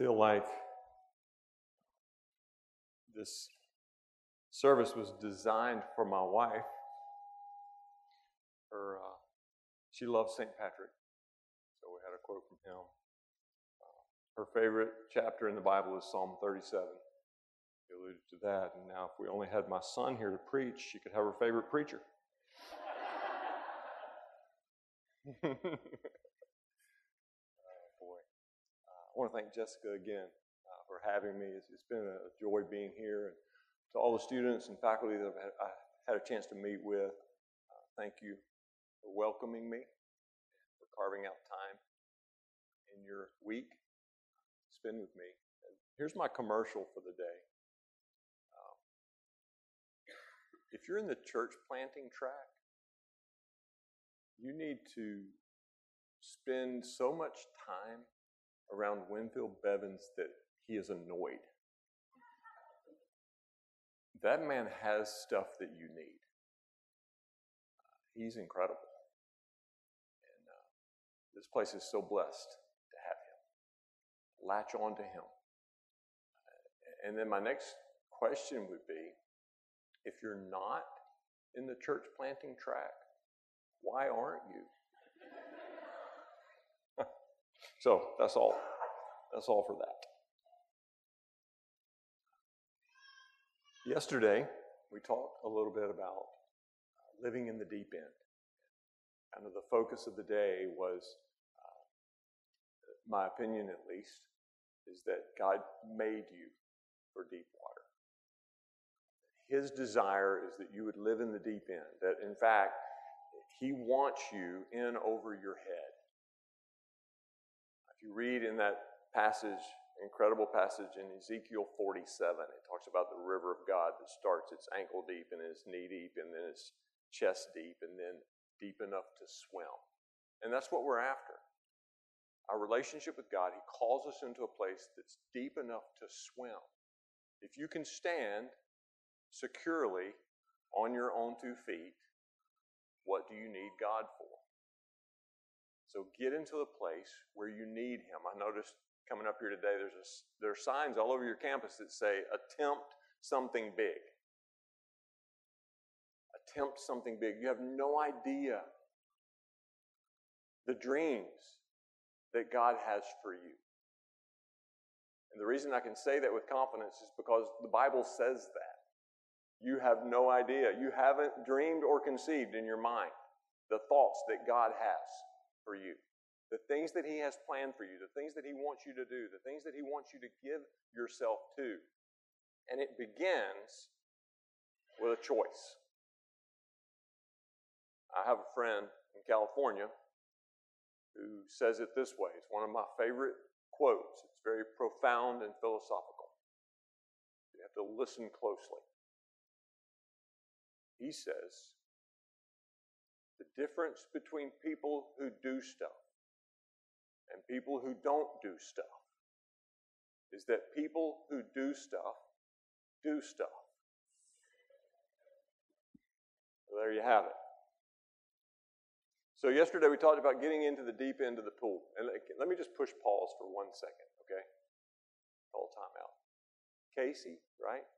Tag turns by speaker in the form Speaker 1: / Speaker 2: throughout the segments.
Speaker 1: feel like this service was designed for my wife. Her, uh, she loves St. Patrick, so we had a quote from him. Uh, her favorite chapter in the Bible is Psalm 37. He alluded to that, and now if we only had my son here to preach, she could have her favorite preacher. Uh, I want to thank Jessica again uh, for having me. It's, it's been a joy being here. And to all the students and faculty that I've had, I had a chance to meet with, uh, thank you for welcoming me, for carving out time in your week to spend with me. And here's my commercial for the day. Um, if you're in the church planting track, you need to spend so much time around Winfield Bevins that he is annoyed. That man has stuff that you need. He's incredible. And uh, this place is so blessed to have him. Latch on to him. And then my next question would be if you're not in the church planting track, why aren't you? So that's all. That's all for that. Yesterday, we talked a little bit about living in the deep end. Kind of the focus of the day was, uh, my opinion at least, is that God made you for deep water. His desire is that you would live in the deep end. That in fact, he wants you in over your head. If you read in that passage, incredible passage in Ezekiel 47, it talks about the river of God that starts its ankle deep and it's knee deep and then it's chest deep and then deep enough to swim. And that's what we're after. Our relationship with God, He calls us into a place that's deep enough to swim. If you can stand securely on your own two feet, what do you need God for? So get into the place where you need Him. I noticed coming up here today, there's a, there are signs all over your campus that say, attempt something big. Attempt something big. You have no idea the dreams that God has for you. And the reason I can say that with confidence is because the Bible says that. You have no idea. You haven't dreamed or conceived in your mind the thoughts that God has for you, the things that He has planned for you, the things that He wants you to do, the things that He wants you to give yourself to. And it begins with a choice. I have a friend in California who says it this way. It's one of my favorite quotes. It's very profound and philosophical. You have to listen closely. He says the difference between people who do stuff and people who don't do stuff is that people who do stuff do stuff. Well, there you have it. So, yesterday we talked about getting into the deep end of the pool. And let me just push pause for one second, okay? Call time out. Casey, right?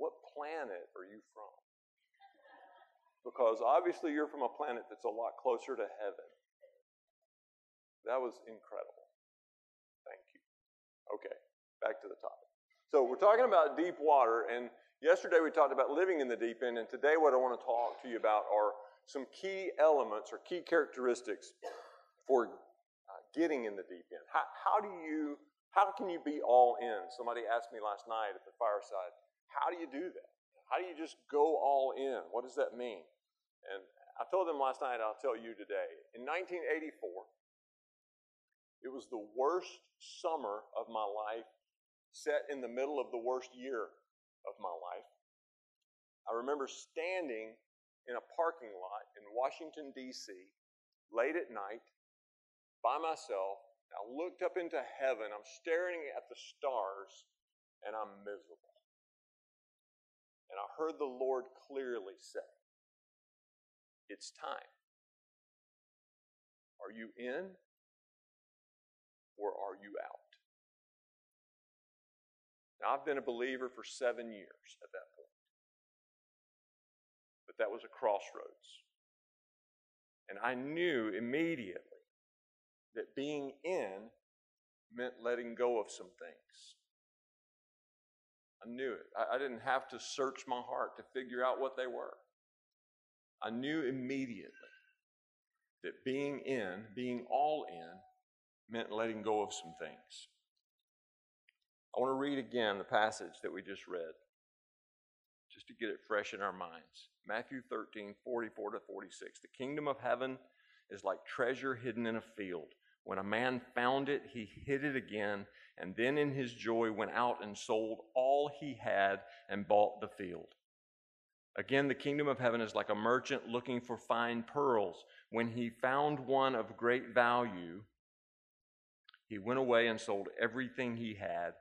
Speaker 1: What planet are you from? Because obviously you're from a planet that's a lot closer to heaven. That was incredible. Thank you. Okay, back to the topic. So we're talking about deep water, and yesterday we talked about living in the deep end, and today what I want to talk to you about are some key elements or key characteristics for uh, getting in the deep end. How, how do you, how can you be all in? Somebody asked me last night at the fireside, how do you do that? How do you just go all in? What does that mean? And I told them last night, I'll tell you today. In 1984, it was the worst summer of my life, set in the middle of the worst year of my life. I remember standing in a parking lot in Washington, D.C., late at night, by myself. I looked up into heaven. I'm staring at the stars, and I'm miserable. And I heard the Lord clearly say, It's time. Are you in or are you out? Now, I've been a believer for seven years at that point, but that was a crossroads. And I knew immediately that being in meant letting go of some things. I knew it. I, I, didn't have to search my heart to figure out what they were. I knew immediately that being in, being all in, meant letting go of some things. I want to read again the passage that we just read, just to get it fresh in our minds. Matthew 13, 44 to 46. The kingdom of heaven is like treasure hidden in a field. When a man found it, he hid it again, and then in his joy went out and sold all he had and bought the field. Again, the kingdom of heaven is like a merchant looking for fine pearls. When he found one of great value, he went away and sold everything he had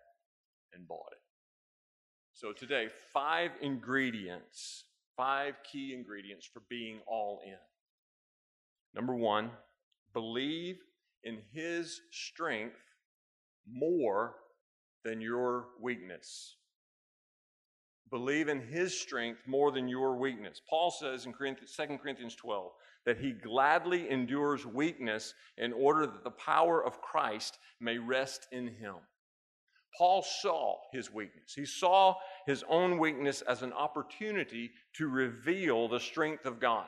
Speaker 1: and bought it. So today, five ingredients, five key ingredients for being all in. Number one, believe in his strength more than your weakness. Believe in his strength more than your weakness. Paul says in 2 Corinthians 12 that he gladly endures weakness in order that the power of Christ may rest in him. Paul saw his weakness. He saw his own weakness as an opportunity to reveal the strength of God.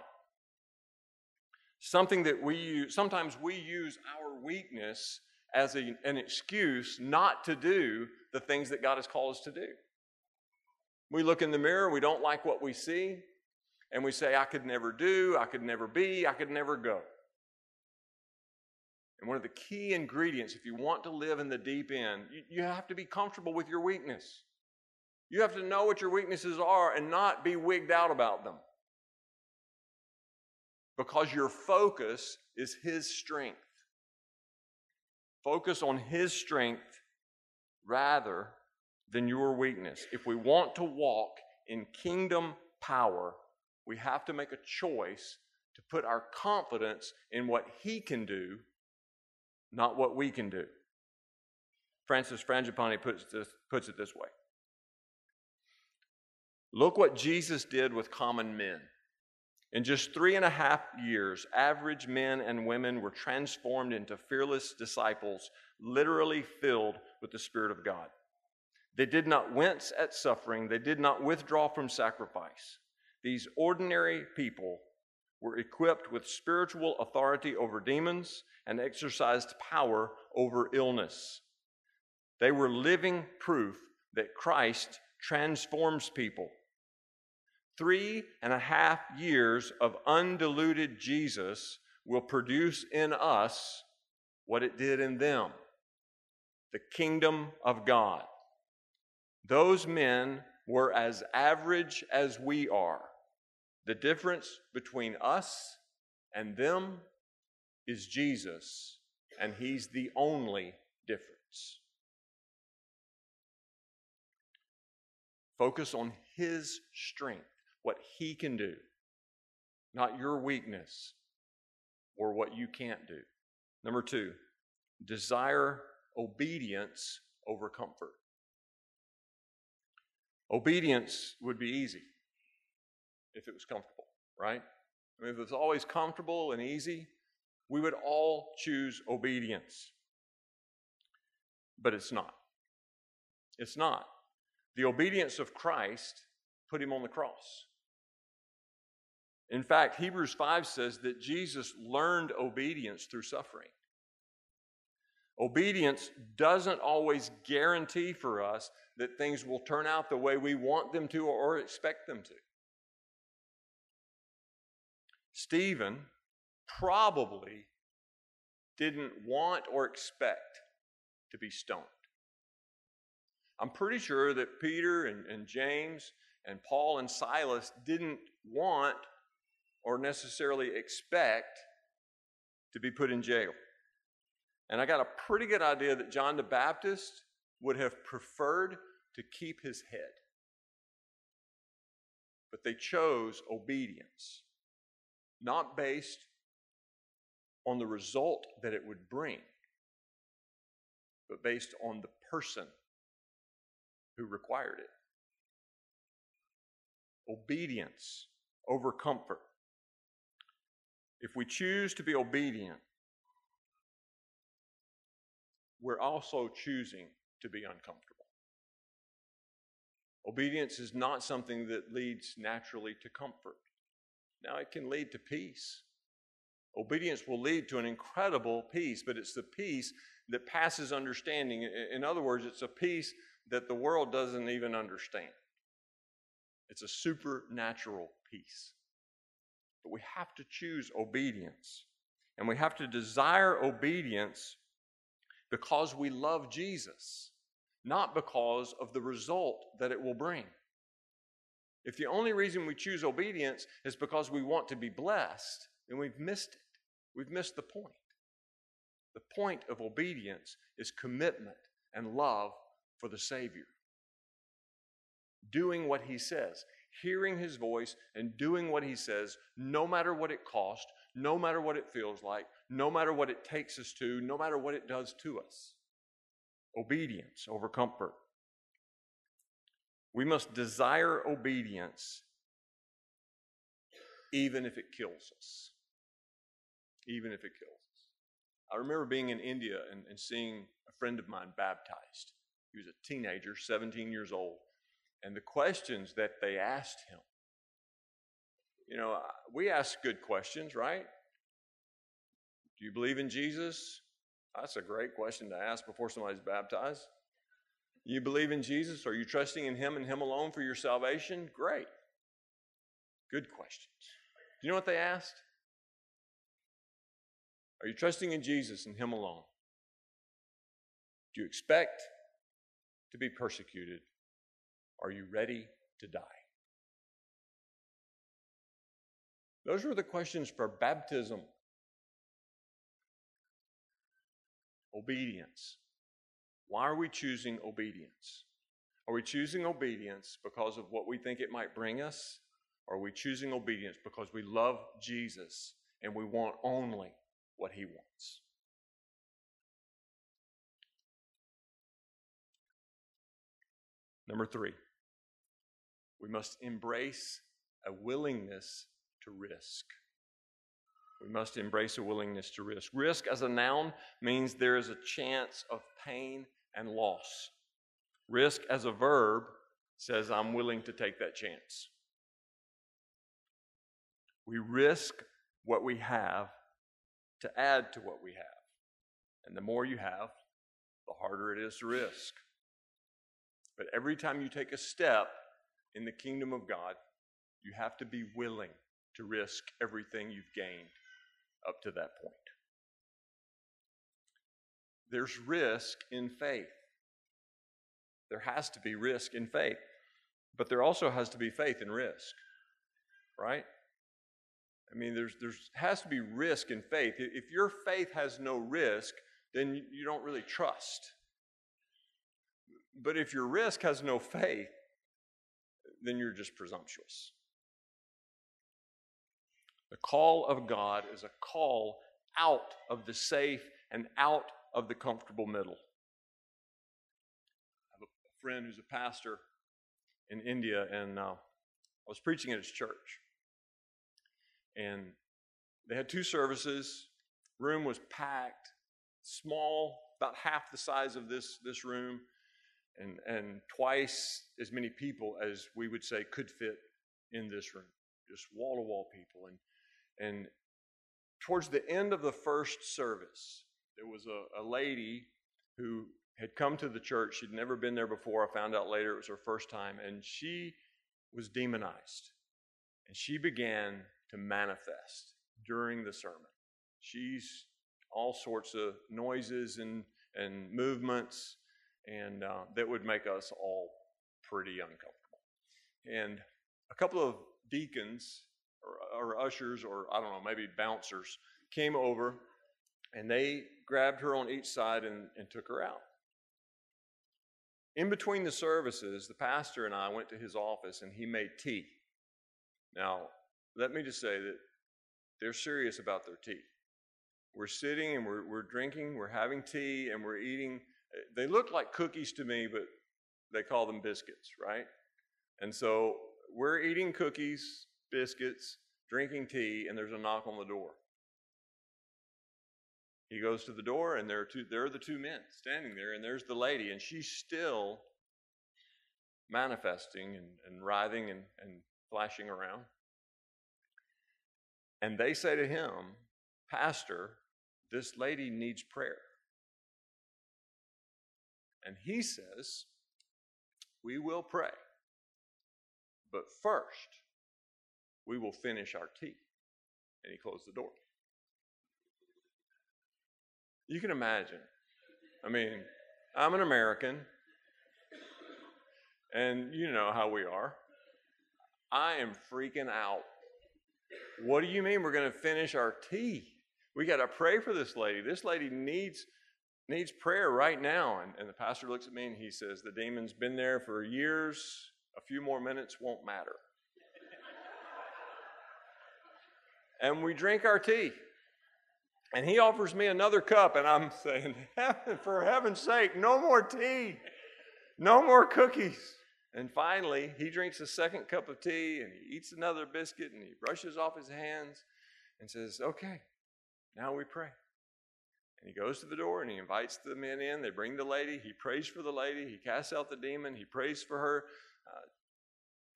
Speaker 1: Something that we use, sometimes we use our weakness as a, an excuse not to do the things that God has called us to do. We look in the mirror, we don't like what we see, and we say, I could never do, I could never be, I could never go. And one of the key ingredients, if you want to live in the deep end, you, you, have to be comfortable with your weakness. You have to know what your weaknesses are and not be wigged out about them. Because your focus is His strength. Focus on His strength rather than your weakness. If we want to walk in kingdom power, we have to make a choice to put our confidence in what He can do not what we can do. Francis Frangipane puts, this, puts it this way Look what Jesus did with common men. In just three and a half years, average men and women were transformed into fearless disciples, literally filled with the Spirit of God. They did not wince at suffering, they did not withdraw from sacrifice. These ordinary people were equipped with spiritual authority over demons and exercised power over illness. They were living proof that Christ transforms people. Three and a half years of undiluted Jesus will produce in us what it did in them the kingdom of God. Those men were as average as we are. The difference between us and them is Jesus, and He's the only difference. Focus on His strength, what He can do, not your weakness or what you can't do. Number two, desire obedience over comfort. Obedience would be easy if it was comfortable, right? I mean, if it was always comfortable and easy, we would all choose obedience. But it's not. It's not. The obedience of Christ put him on the cross. In fact, Hebrews 5 says that Jesus learned obedience through suffering. Obedience doesn't always guarantee for us that things will turn out the way we want them to or expect them to. Stephen probably didn't want or expect to be stoned. I'm pretty sure that Peter and, and James and Paul and Silas didn't want or necessarily expect to be put in jail. And I got a pretty good idea that John the Baptist would have preferred to keep his head. But they chose obedience not based on the result that it would bring, but based on the person who required it. Obedience over comfort. If we choose to be obedient, we're also choosing to be uncomfortable. Obedience is not something that leads naturally to comfort. Now, it can lead to peace. Obedience will lead to an incredible peace, but it's the peace that passes understanding. In other words, it's a peace that the world doesn't even understand. It's a supernatural peace. But we have to choose obedience. And we have to desire obedience because we love Jesus, not because of the result that it will bring. If the only reason we choose obedience is because we want to be blessed, then we've missed it. We've missed the point. The point of obedience is commitment and love for the Savior. Doing what He says, hearing His voice, and doing what He says, no matter what it costs, no matter what it feels like, no matter what it takes us to, no matter what it does to us. Obedience over comfort. We must desire obedience even if it kills us. Even if it kills us. I remember being in India and, and seeing a friend of mine baptized. He was a teenager, 17 years old. And the questions that they asked him, you know, uh, we ask good questions, right? Do you believe in Jesus? That's a great question to ask before somebody's baptized. You believe in Jesus? Are you trusting in Him and Him alone for your salvation? Great. Good questions. Do you know what they asked? Are you trusting in Jesus and Him alone? Do you expect to be persecuted? Are you ready to die? Those were the questions for baptism. Obedience. Why are we choosing obedience? Are we choosing obedience because of what we think it might bring us? Or are we choosing obedience because we love Jesus and we want only what he wants? Number three, we must embrace a willingness to risk. We must embrace a willingness to risk. Risk as a noun means there is a chance of pain and loss. Risk as a verb says, I'm willing to take that chance. We risk what we have to add to what we have. And the more you have, the harder it is to risk. But every time you take a step in the kingdom of God, you have to be willing to risk everything you've gained up to that point. There's risk in faith. There has to be risk in faith, but there also has to be faith in risk, right? I mean, there's, there's has to be risk in faith. If your faith has no risk, then you don't really trust. But if your risk has no faith, then you're just presumptuous. The call of God is a call out of the safe and out of the comfortable middle. I have a friend who's a pastor in India, and uh, I was preaching at his church. And they had two services. Room was packed, small, about half the size of this, this room, and, and twice as many people as we would say could fit in this room. Just wall to wall people. And, and towards the end of the first service, there was a, a lady who had come to the church. She'd never been there before. I found out later it was her first time. And she was demonized. And she began to manifest during the sermon. She's all sorts of noises and, and movements and uh, that would make us all pretty uncomfortable. And a couple of deacons or, or ushers or I don't know, maybe bouncers came over and they grabbed her on each side and, and took her out. In between the services, the pastor and I went to his office and he made tea. Now, let me just say that they're serious about their tea. We're sitting and we're, we're drinking, we're having tea, and we're eating. They look like cookies to me, but they call them biscuits, right? And so we're eating cookies, biscuits, drinking tea, and there's a knock on the door. He goes to the door, and there are, two, there are the two men standing there, and there's the lady, and she's still manifesting and, and writhing and, and flashing around. And they say to him, Pastor, this lady needs prayer. And he says, We will pray. But first, we will finish our tea. And he closed the door. You can imagine. I mean, I'm an American, and you know how we are. I am freaking out. What do you mean we're going to finish our tea? We got to pray for this lady. This lady needs needs prayer right now. And, and the pastor looks at me and he says, The demon's been there for years. A few more minutes won't matter. And we drink our tea. And he offers me another cup, and I'm saying, For heaven's sake, no more tea, no more cookies. And finally, he drinks a second cup of tea and he eats another biscuit and he brushes off his hands and says, Okay, now we pray. And he goes to the door and he invites the men in. They bring the lady. He prays for the lady. He casts out the demon. He prays for her uh,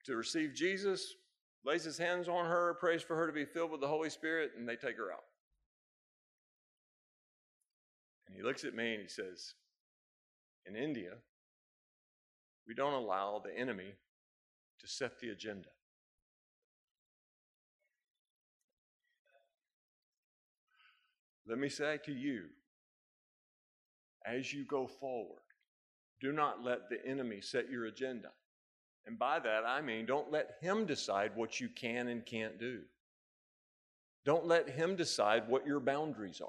Speaker 1: to receive Jesus, lays his hands on her, prays for her to be filled with the Holy Spirit, and they take her out. And he looks at me and he says, In India, we don't allow the enemy to set the agenda. Let me say to you, as you go forward, do not let the enemy set your agenda. And by that, I mean, don't let him decide what you can and can't do. Don't let him decide what your boundaries are.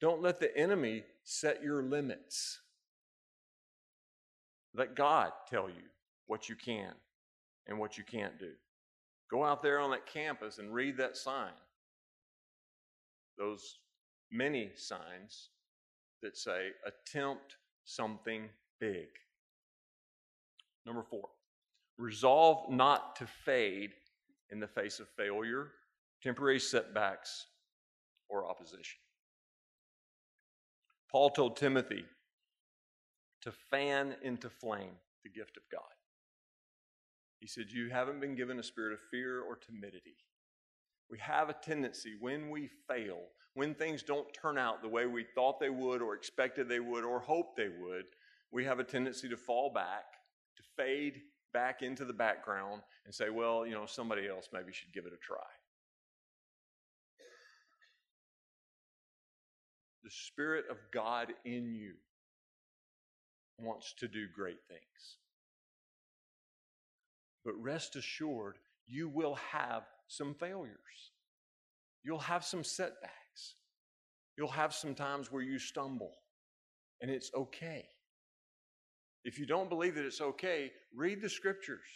Speaker 1: Don't let the enemy set your limits. Let God tell you what you can and what you can't do. Go out there on that campus and read that sign those many signs that say, attempt something big. Number four, resolve not to fade in the face of failure, temporary setbacks, or opposition. Paul told Timothy to fan into flame the gift of God. He said, You haven't been given a spirit of fear or timidity, we have a tendency when we fail, when things don't turn out the way we thought they would, or expected they would, or hoped they would, we have a tendency to fall back, fade back into the background, and say, well, you know, somebody else maybe should give it a try. The Spirit of God in you wants to do great things. But rest assured, you will have some failures. You'll have some setbacks. You'll have some times where you stumble, and it's okay. If you don't believe that it's okay, read the scriptures.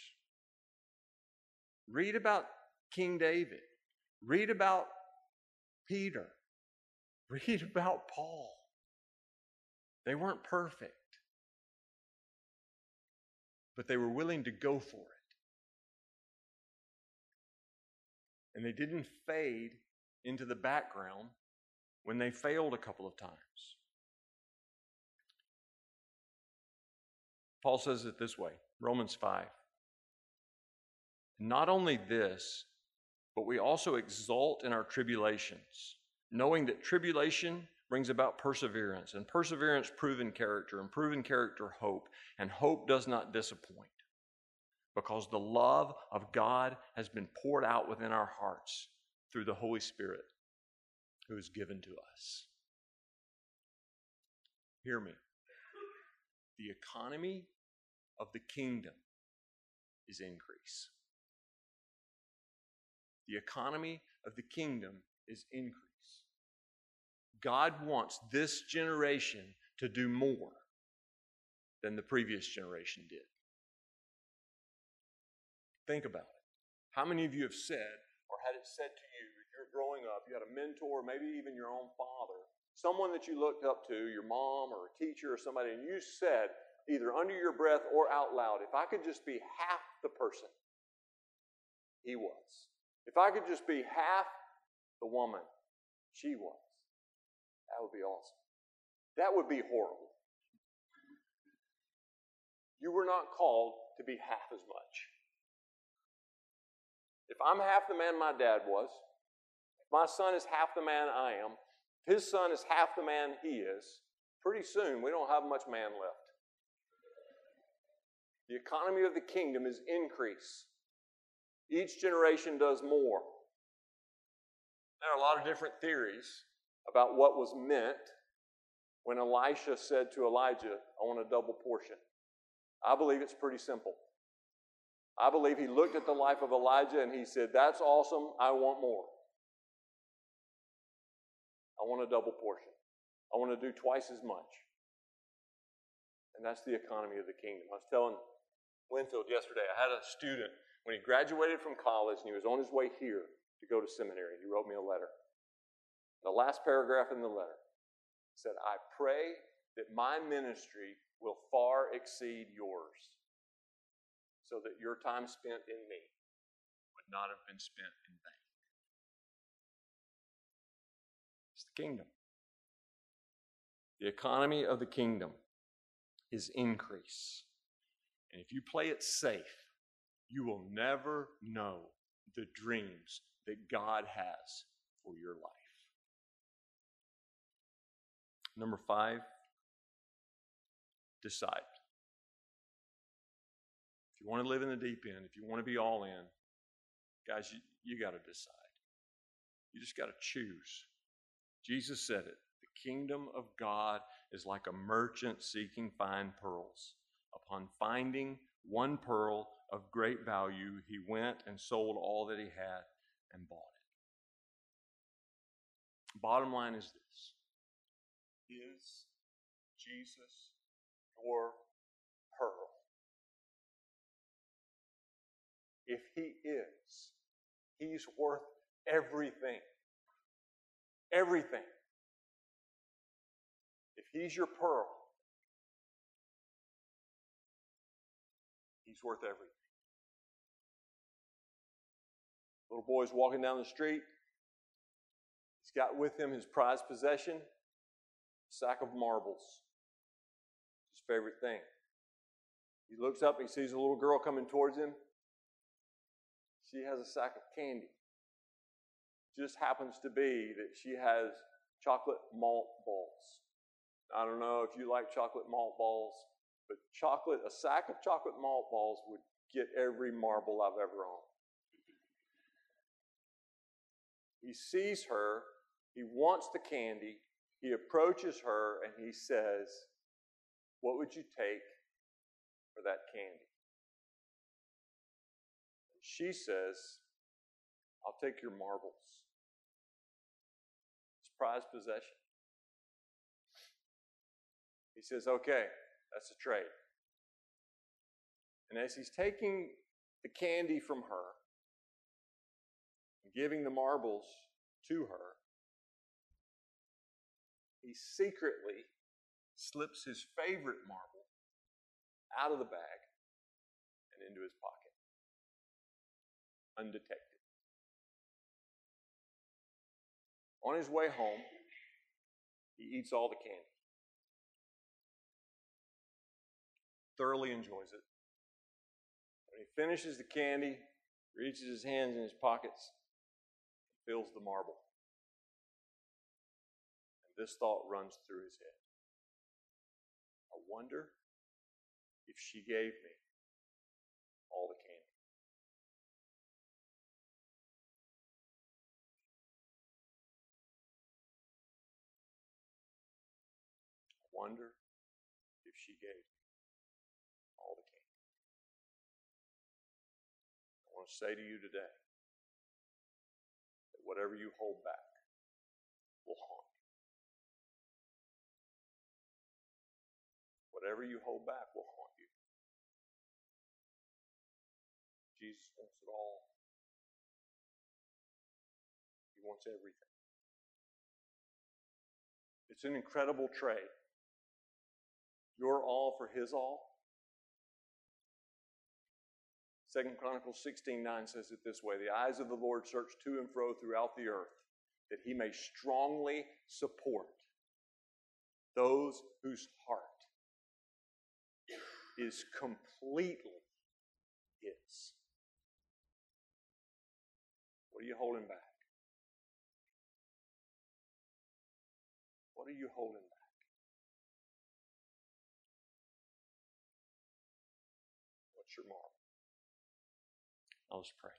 Speaker 1: Read about King David. Read about Peter. Read about Paul. They weren't perfect, but they were willing to go for it. and they didn't fade into the background when they failed a couple of times. Paul says it this way Romans 5. Not only this, but we also exult in our tribulations, knowing that tribulation brings about perseverance, and perseverance, proven character, and proven character, hope, and hope does not disappoint because the love of God has been poured out within our hearts through the Holy Spirit who is given to us. Hear me. The economy of the kingdom is increase. The economy of the kingdom is increase. God wants this generation to do more than the previous generation did. Think about it. How many of you have said or had it said to you you're growing up, you had a mentor, maybe even your own father, someone that you looked up to, your mom or a teacher or somebody, and you said, either under your breath or out loud, if I could just be half the person he was, if I could just be half the woman she was, that would be awesome. That would be horrible. You were not called to be half as much. If I'm half the man my dad was, if my son is half the man I am, if his son is half the man he is, pretty soon we don't have much man left. The economy of the kingdom is increase. Each generation does more. There are a lot of different theories about what was meant when Elisha said to Elijah, I want a double portion. I believe it's pretty simple. I believe he looked at the life of Elijah and he said, That's awesome. I want more. I want a double portion. I want to do twice as much. And that's the economy of the kingdom. I was telling Winfield yesterday, I had a student when he graduated from college and he was on his way here to go to seminary. He wrote me a letter. The last paragraph in the letter said, I pray that my ministry will far exceed yours so that your time spent in me would not have been spent in vain. It's the kingdom. The economy of the kingdom is increase. And if you play it safe, you will never know the dreams that God has for your life. Number five, decide. If you want to live in the deep end, if you want to be all in, guys, you, you got to decide. You just got to choose. Jesus said it the kingdom of God is like a merchant seeking fine pearls. Upon finding one pearl of great value, he went and sold all that he had and bought it. Bottom line is this Is Jesus your pearl? If he is, he's worth everything. Everything. If he's your pearl, he's worth everything. Little boy's walking down the street. He's got with him his prized possession, sack of marbles. His favorite thing. He looks up and he sees a little girl coming towards him. She has a sack of candy. Just happens to be that she has chocolate malt balls. I don't know if you like chocolate malt balls, but chocolate, a sack of chocolate malt balls would get every marble I've ever owned. He sees her, he wants the candy, he approaches her, and he says, What would you take for that candy? She says, I'll take your marbles. It's prized possession. He says, Okay, that's a trade. And as he's taking the candy from her and giving the marbles to her, he secretly slips his favorite marble out of the bag and into his pocket undetected. On his way home, he eats all the candy. Thoroughly enjoys it. When he finishes the candy, reaches his hands in his pockets, fills the marble. And this thought runs through his head. I wonder if she gave me all the candy. I wonder say to you today that whatever you hold back will haunt you. Whatever you hold back will haunt you. Jesus wants it all. He wants everything. It's an incredible trade. your all for his all? Second Chronicles 16 9 says it this way The eyes of the Lord search to and fro throughout the earth, that he may strongly support those whose heart is completely his. What are you holding back? What are you holding just pray.